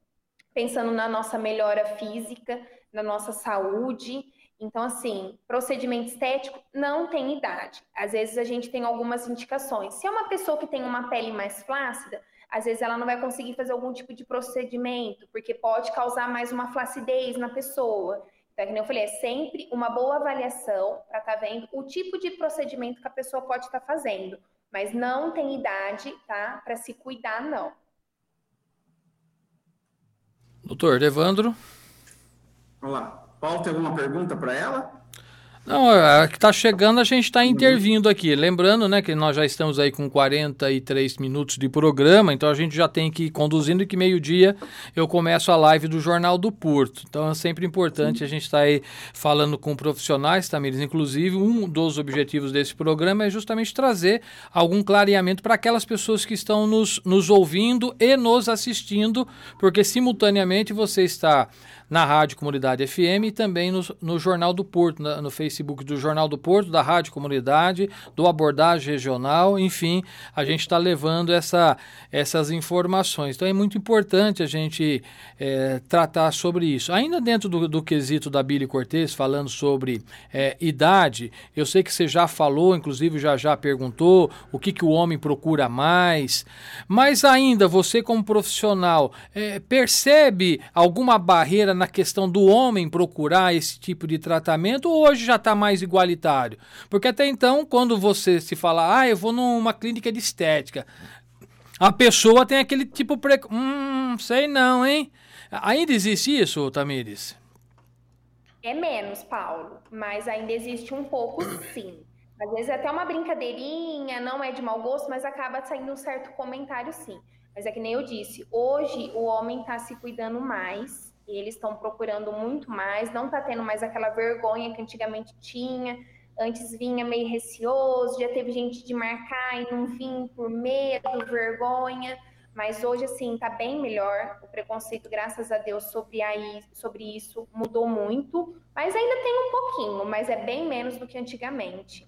pensando na nossa melhora física, na nossa saúde. Então, assim, procedimento estético não tem idade. Às vezes a gente tem algumas indicações. Se é uma pessoa que tem uma pele mais flácida, às vezes ela não vai conseguir fazer algum tipo de procedimento, porque pode causar mais uma flacidez na pessoa. Então, como eu falei, é sempre uma boa avaliação para estar tá vendo o tipo de procedimento que a pessoa pode estar tá fazendo. Mas não tem idade, tá? Para se cuidar, não.
Doutor Evandro.
Vamos lá. Paulo, tem alguma pergunta para ela?
Não, a que está chegando a gente está intervindo aqui. Lembrando, né, que nós já estamos aí com 43 minutos de programa, então a gente já tem que ir conduzindo e que meio-dia eu começo a live do Jornal do Porto. Então é sempre importante a gente estar tá aí falando com profissionais, Tamires. Inclusive, um dos objetivos desse programa é justamente trazer algum clareamento para aquelas pessoas que estão nos, nos ouvindo e nos assistindo, porque simultaneamente você está na Rádio Comunidade FM e também no, no Jornal do Porto, na, no Facebook do Jornal do Porto, da Rádio Comunidade, do Abordagem Regional, enfim, a gente está levando essa, essas informações. Então é muito importante a gente é, tratar sobre isso. Ainda dentro do, do quesito da Billy Cortez, falando sobre é, idade, eu sei que você já falou, inclusive já já perguntou o que, que o homem procura mais, mas ainda você como profissional é, percebe alguma barreira na questão do homem procurar esse tipo de tratamento ou hoje já está mais igualitário? Porque até então, quando você se fala, ah, eu vou numa clínica de estética, a pessoa tem aquele tipo. Pre... Hum, sei não, hein? Ainda existe isso, Tamires?
É menos, Paulo, mas ainda existe um pouco sim. Às vezes é até uma brincadeirinha, não é de mau gosto, mas acaba saindo um certo comentário sim. Mas é que nem eu disse, hoje o homem está se cuidando mais, eles estão procurando muito mais, não está tendo mais aquela vergonha que antigamente tinha. Antes vinha meio receoso, já teve gente de marcar e não vir por medo, vergonha. Mas hoje, assim, está bem melhor. O preconceito, graças a Deus, sobre, aí, sobre isso mudou muito. Mas ainda tem um pouquinho, mas é bem menos do que antigamente.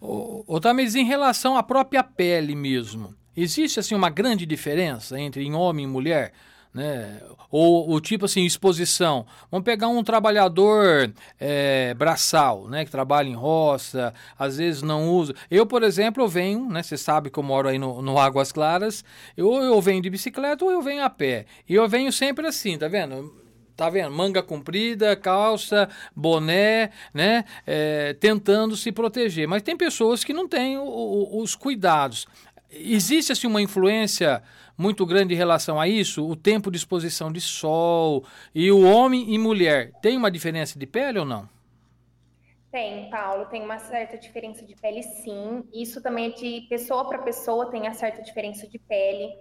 Ô, Tamires, em relação à própria pele mesmo, existe assim uma grande diferença entre em homem e mulher? Né? Ou o tipo assim, exposição. Vamos pegar um trabalhador é, braçal, né? Que trabalha em roça, às vezes não usa. Eu, por exemplo, eu venho, né? Você sabe que eu moro aí no, no Águas Claras. Eu, eu venho de bicicleta ou eu venho a pé. E eu venho sempre assim, tá vendo? Tá vendo? Manga comprida, calça, boné, né? É, tentando se proteger. Mas tem pessoas que não têm o, o, os cuidados. Existe assim uma influência muito grande em relação a isso? O tempo de exposição de sol e o homem e mulher tem uma diferença de pele ou não?
Tem, Paulo, tem uma certa diferença de pele, sim. Isso também é de pessoa para pessoa, tem a certa diferença de pele.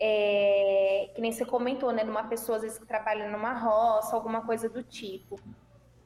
É, que nem você comentou, né? Numa pessoa, às vezes, que trabalha numa roça, alguma coisa do tipo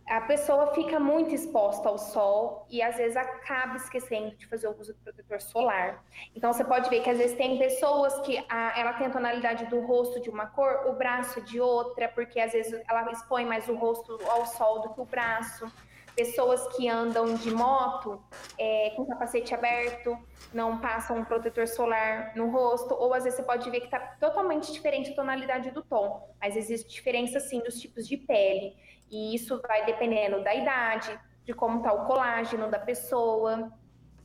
a pessoa fica muito exposta ao sol e às vezes acaba esquecendo de fazer o uso do protetor solar. Então você pode ver que às vezes tem pessoas que a, ela tem a tonalidade do rosto de uma cor, o braço de outra, porque às vezes ela expõe mais o rosto ao sol do que o braço. Pessoas que andam de moto é, com capacete aberto, não passam um protetor solar no rosto, ou às vezes você pode ver que está totalmente diferente a tonalidade do tom, mas existe diferença sim dos tipos de pele. E isso vai dependendo da idade, de como está o colágeno da pessoa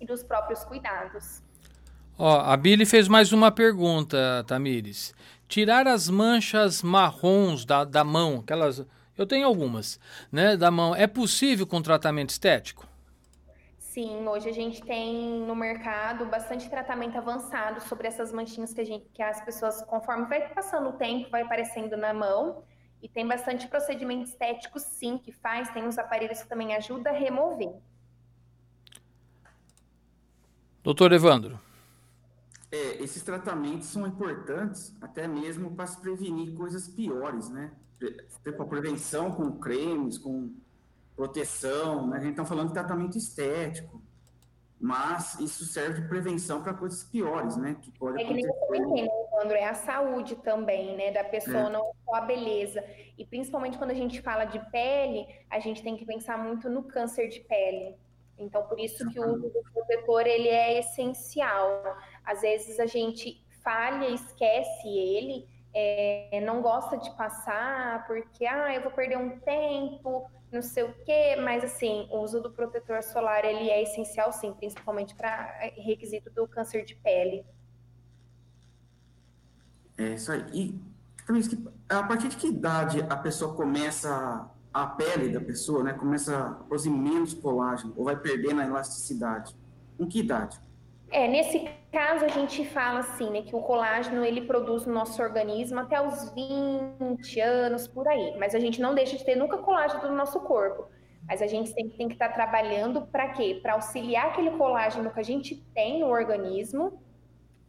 e dos próprios cuidados.
Ó, a Billy fez mais uma pergunta, Tamires. Tirar as manchas marrons da, da mão, aquelas. Eu tenho algumas, né? Da mão. É possível com tratamento estético?
Sim, hoje a gente tem no mercado bastante tratamento avançado sobre essas manchinhas que, a gente, que as pessoas, conforme vai passando o tempo, vai aparecendo na mão. E tem bastante procedimento estético, sim, que faz. Tem uns aparelhos que também ajudam a remover.
Doutor Evandro.
É, esses tratamentos são importantes até mesmo para se prevenir coisas piores, né? Para prevenção com cremes, com proteção, né? A gente está falando de tratamento estético mas isso serve de prevenção para coisas piores, né?
Que pode é que nem você entende, André, é a saúde também, né? Da pessoa, é. não só a beleza. E principalmente quando a gente fala de pele, a gente tem que pensar muito no câncer de pele. Então, por isso que o uso do protetor, ele é essencial. Às vezes a gente falha, esquece ele, é, não gosta de passar, porque, ah, eu vou perder um tempo, não sei o quê, mas assim, o uso do protetor solar ele é essencial sim, principalmente para requisito do câncer de pele.
É isso aí. E a partir de que idade a pessoa começa a pele da pessoa, né, começa a produzir menos colágeno ou vai perdendo a elasticidade? Com que idade?
É, nesse caso a gente fala assim, né, que o colágeno ele produz no nosso organismo até os 20 anos por aí, mas a gente não deixa de ter nunca colágeno no nosso corpo. Mas a gente tem, tem que estar tá trabalhando para quê? Para auxiliar aquele colágeno que a gente tem no organismo.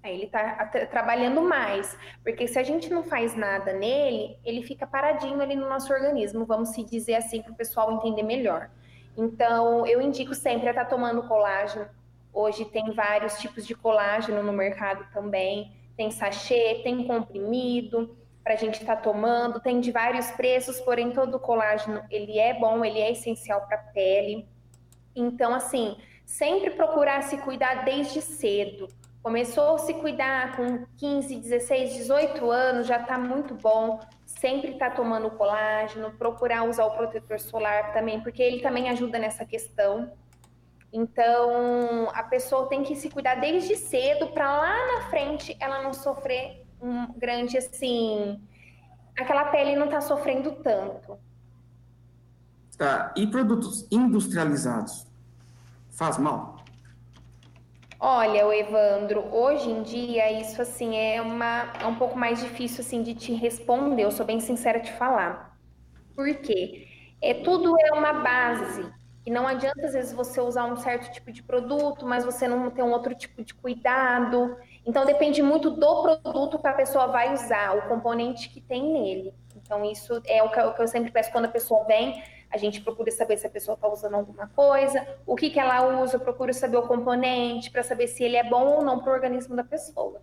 Aí ele está trabalhando mais, porque se a gente não faz nada nele, ele fica paradinho ali no nosso organismo, vamos se dizer assim para o pessoal entender melhor. Então, eu indico sempre a estar tá tomando colágeno, Hoje tem vários tipos de colágeno no mercado também. Tem sachê, tem comprimido para a gente estar tá tomando. Tem de vários preços, porém todo colágeno ele é bom, ele é essencial para a pele. Então, assim, sempre procurar se cuidar desde cedo. Começou a se cuidar com 15, 16, 18 anos, já está muito bom. Sempre está tomando colágeno, procurar usar o protetor solar também, porque ele também ajuda nessa questão. Então, a pessoa tem que se cuidar desde cedo para lá na frente ela não sofrer um grande assim, aquela pele não tá sofrendo tanto.
Tá. E produtos industrializados faz mal?
Olha, o Evandro, hoje em dia isso assim é uma é um pouco mais difícil assim de te responder. Eu sou bem sincera te falar. Por quê? É tudo é uma base. E não adianta às vezes você usar um certo tipo de produto, mas você não ter um outro tipo de cuidado. Então depende muito do produto que a pessoa vai usar, o componente que tem nele. Então isso é o que eu sempre peço quando a pessoa vem a gente procura saber se a pessoa está usando alguma coisa, o que, que ela usa, procura saber o componente para saber se ele é bom ou não para o organismo da pessoa.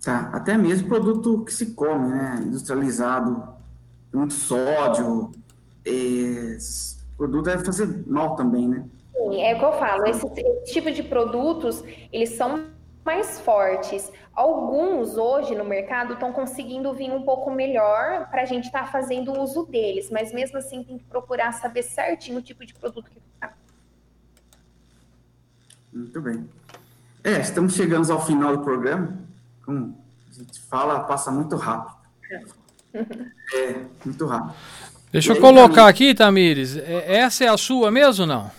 Tá, até mesmo produto que se come, né? Industrializado, muito sódio, esse produto deve fazer mal também, né?
Sim, é o que eu falo, esse, esse tipo de produtos, eles são mais fortes. Alguns hoje no mercado estão conseguindo vir um pouco melhor para a gente estar tá fazendo uso deles, mas mesmo assim tem que procurar saber certinho o tipo de produto que está.
Muito bem. É, estamos chegando ao final do programa. Como a gente fala, passa muito rápido. É, muito rápido.
Deixa eu colocar aqui, Tamires. É, essa é a sua mesmo ou não?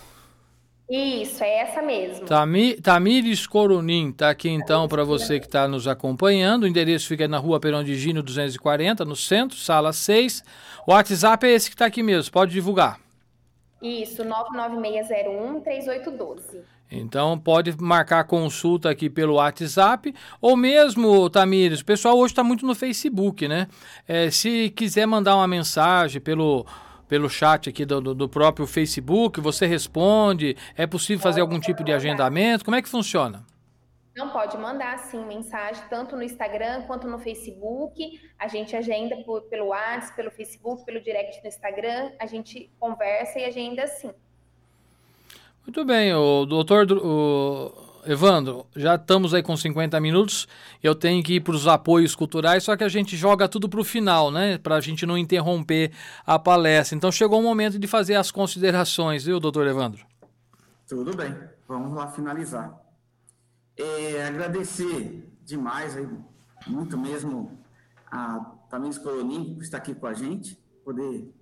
Isso, é essa mesmo.
Tami, Tamires Coronim está aqui então para você que está nos acompanhando. O endereço fica na rua Perão de Gino 240, no centro, sala 6. O WhatsApp é esse que está aqui mesmo, pode divulgar.
Isso, 99601-3812.
Então pode marcar consulta aqui pelo WhatsApp ou mesmo, Tamires, o pessoal hoje está muito no Facebook, né? É, se quiser mandar uma mensagem pelo pelo chat aqui do, do, próprio Facebook, você responde? É possível fazer algum tipo de agendamento? Como é que funciona?
Não pode mandar sim mensagem tanto no Instagram quanto no Facebook. A gente agenda por, pelo WhatsApp, pelo Facebook, pelo direct no Instagram. A gente conversa e agenda sim.
Muito bem, o doutor, o Evandro, já estamos aí com 50 minutos. Eu tenho que ir para os apoios culturais, só que a gente joga tudo para o final, né? Para a gente não interromper a palestra. Então chegou o momento de fazer as considerações, viu, doutor Evandro?
Tudo bem, vamos lá finalizar. É, agradecer demais, aí, muito mesmo, a Tamires Colonim, que está aqui com a gente, poder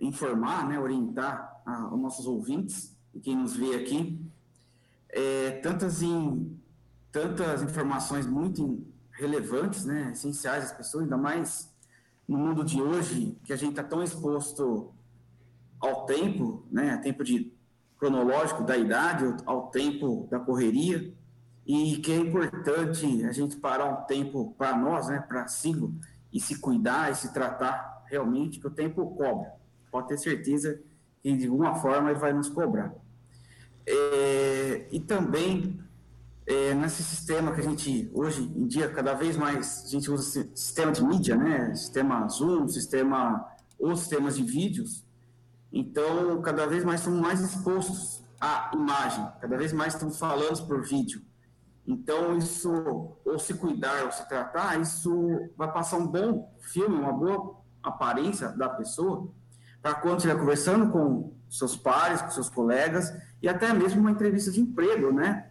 informar, né, orientar a, os nossos ouvintes e quem nos vê aqui é, tantas, em, tantas informações muito relevantes, né, essenciais às pessoas, ainda mais no mundo de hoje, que a gente está tão exposto ao tempo, né, tempo de cronológico da idade, ao tempo da correria, e que é importante a gente parar um tempo para nós, né, para si, e se cuidar e se tratar realmente, que o tempo cobra. Pode ter certeza que de alguma forma ele vai nos cobrar. É, e também é, nesse sistema que a gente, hoje em dia, cada vez mais, a gente usa sistema de mídia, né? Sistema Zoom, sistema, ou sistemas de vídeos. Então, cada vez mais estamos mais expostos à imagem, cada vez mais estamos falando por vídeo. Então, isso, ou se cuidar ou se tratar, isso vai passar um bom filme, uma boa aparência da pessoa, para quando estiver conversando com seus pares, com seus colegas, e até mesmo uma entrevista de emprego, né?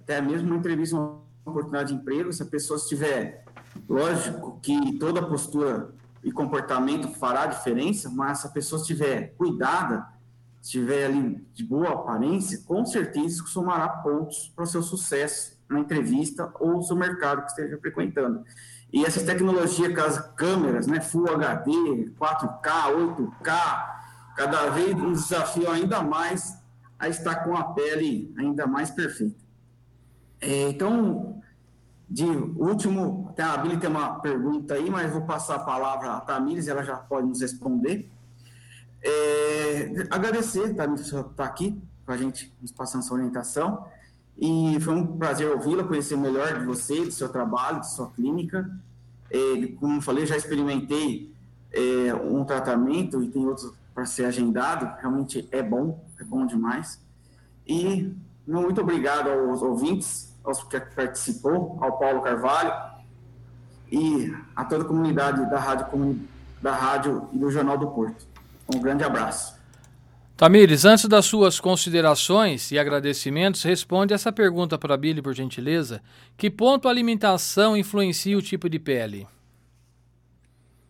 Até mesmo uma entrevista, uma oportunidade de emprego, se a pessoa estiver, lógico que toda postura e comportamento fará diferença, mas se a pessoa estiver cuidada, estiver ali de boa aparência, com certeza somará pontos para o seu sucesso na entrevista ou no seu mercado que esteja frequentando. E essas tecnologias câmeras, né, Full HD, 4K, 8K, cada vez um desafio ainda mais a estar com a pele ainda mais perfeita. É, então, de último, até a Billy tem uma pergunta aí, mas vou passar a palavra à Tamires, ela já pode nos responder. É, agradecer, Tamires, por estar aqui com a gente, nos passando essa orientação. E foi um prazer ouvi-la, conhecer melhor de você, do seu trabalho, de sua clínica. É, como falei, já experimentei é, um tratamento e tem outros para ser agendado, realmente é bom, é bom demais. E muito obrigado aos ouvintes, aos que participou, ao Paulo Carvalho e a toda a comunidade da rádio, da rádio e do Jornal do Porto. Um grande abraço.
Tamires, antes das suas considerações e agradecimentos, responde essa pergunta para a Billy, por gentileza. Que ponto a alimentação influencia o tipo de pele?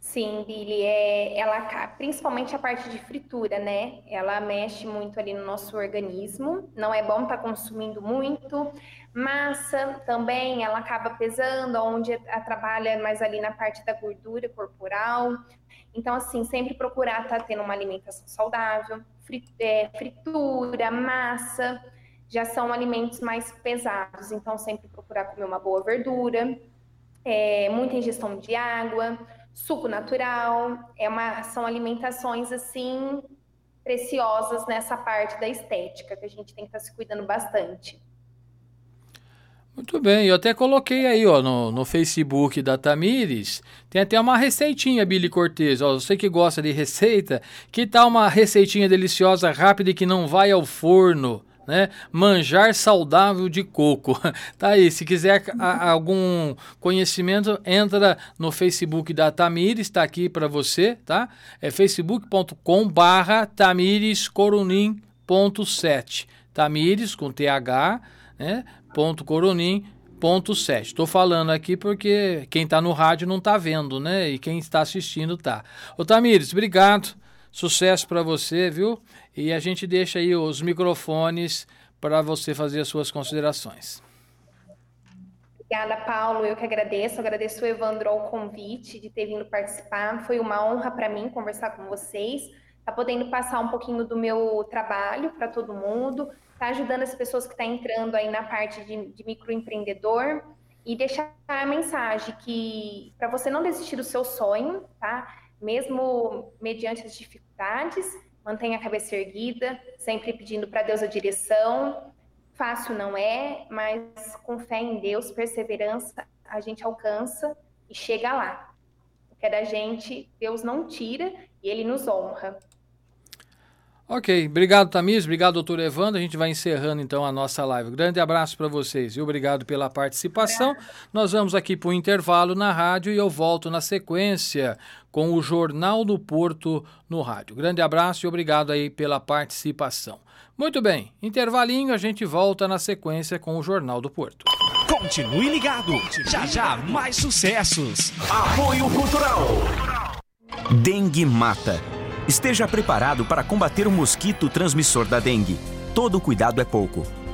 Sim, Billy, é, ela principalmente a parte de fritura, né? Ela mexe muito ali no nosso organismo. Não é bom estar tá consumindo muito. Massa também, ela acaba pesando, onde ela trabalha mais ali na parte da gordura corporal. Então, assim, sempre procurar estar tá tendo uma alimentação saudável, fritura, massa, já são alimentos mais pesados. Então, sempre procurar comer uma boa verdura, é, muita ingestão de água suco natural, é uma, são alimentações assim preciosas nessa parte da estética que a gente tem que estar tá se cuidando bastante.
Muito bem, eu até coloquei aí ó, no, no Facebook da Tamires, tem até uma receitinha, Billy Cortez, ó, você que gosta de receita, que tal uma receitinha deliciosa, rápida e que não vai ao forno? né? Manjar saudável de coco. Tá aí, se quiser a, algum conhecimento, entra no Facebook da Tamires, está aqui para você, tá? É facebook.com barra tamirescoronim.7 Tamires com TH, né? Ponto coronim ponto 7. Estou falando aqui porque quem está no rádio não está vendo, né? E quem está assistindo tá. Ô Tamires, obrigado. Sucesso para você, viu? E a gente deixa aí os microfones para você fazer as suas considerações.
Obrigada, Paulo. Eu que agradeço. Agradeço o Evandro ao convite de ter vindo participar. Foi uma honra para mim conversar com vocês. Tá podendo passar um pouquinho do meu trabalho para todo mundo. Tá ajudando as pessoas que estão tá entrando aí na parte de, de microempreendedor e deixar a mensagem que para você não desistir do seu sonho, tá? Mesmo mediante as dificuldades mantenha a cabeça erguida, sempre pedindo para Deus a direção. Fácil não é, mas com fé em Deus, perseverança, a gente alcança e chega lá. O que é da gente, Deus não tira e Ele nos honra.
Ok, obrigado Tamis, obrigado doutor Evandro. A gente vai encerrando então a nossa live. Grande abraço para vocês e obrigado pela participação. Nós vamos aqui para o intervalo na rádio e eu volto na sequência com o Jornal do Porto no rádio. Grande abraço e obrigado aí pela participação. Muito bem, intervalinho, a gente volta na sequência com o Jornal do Porto.
Continue ligado, já já mais sucessos. Apoio Cultural.
Dengue mata. Esteja preparado para combater o mosquito transmissor da dengue. Todo cuidado é pouco.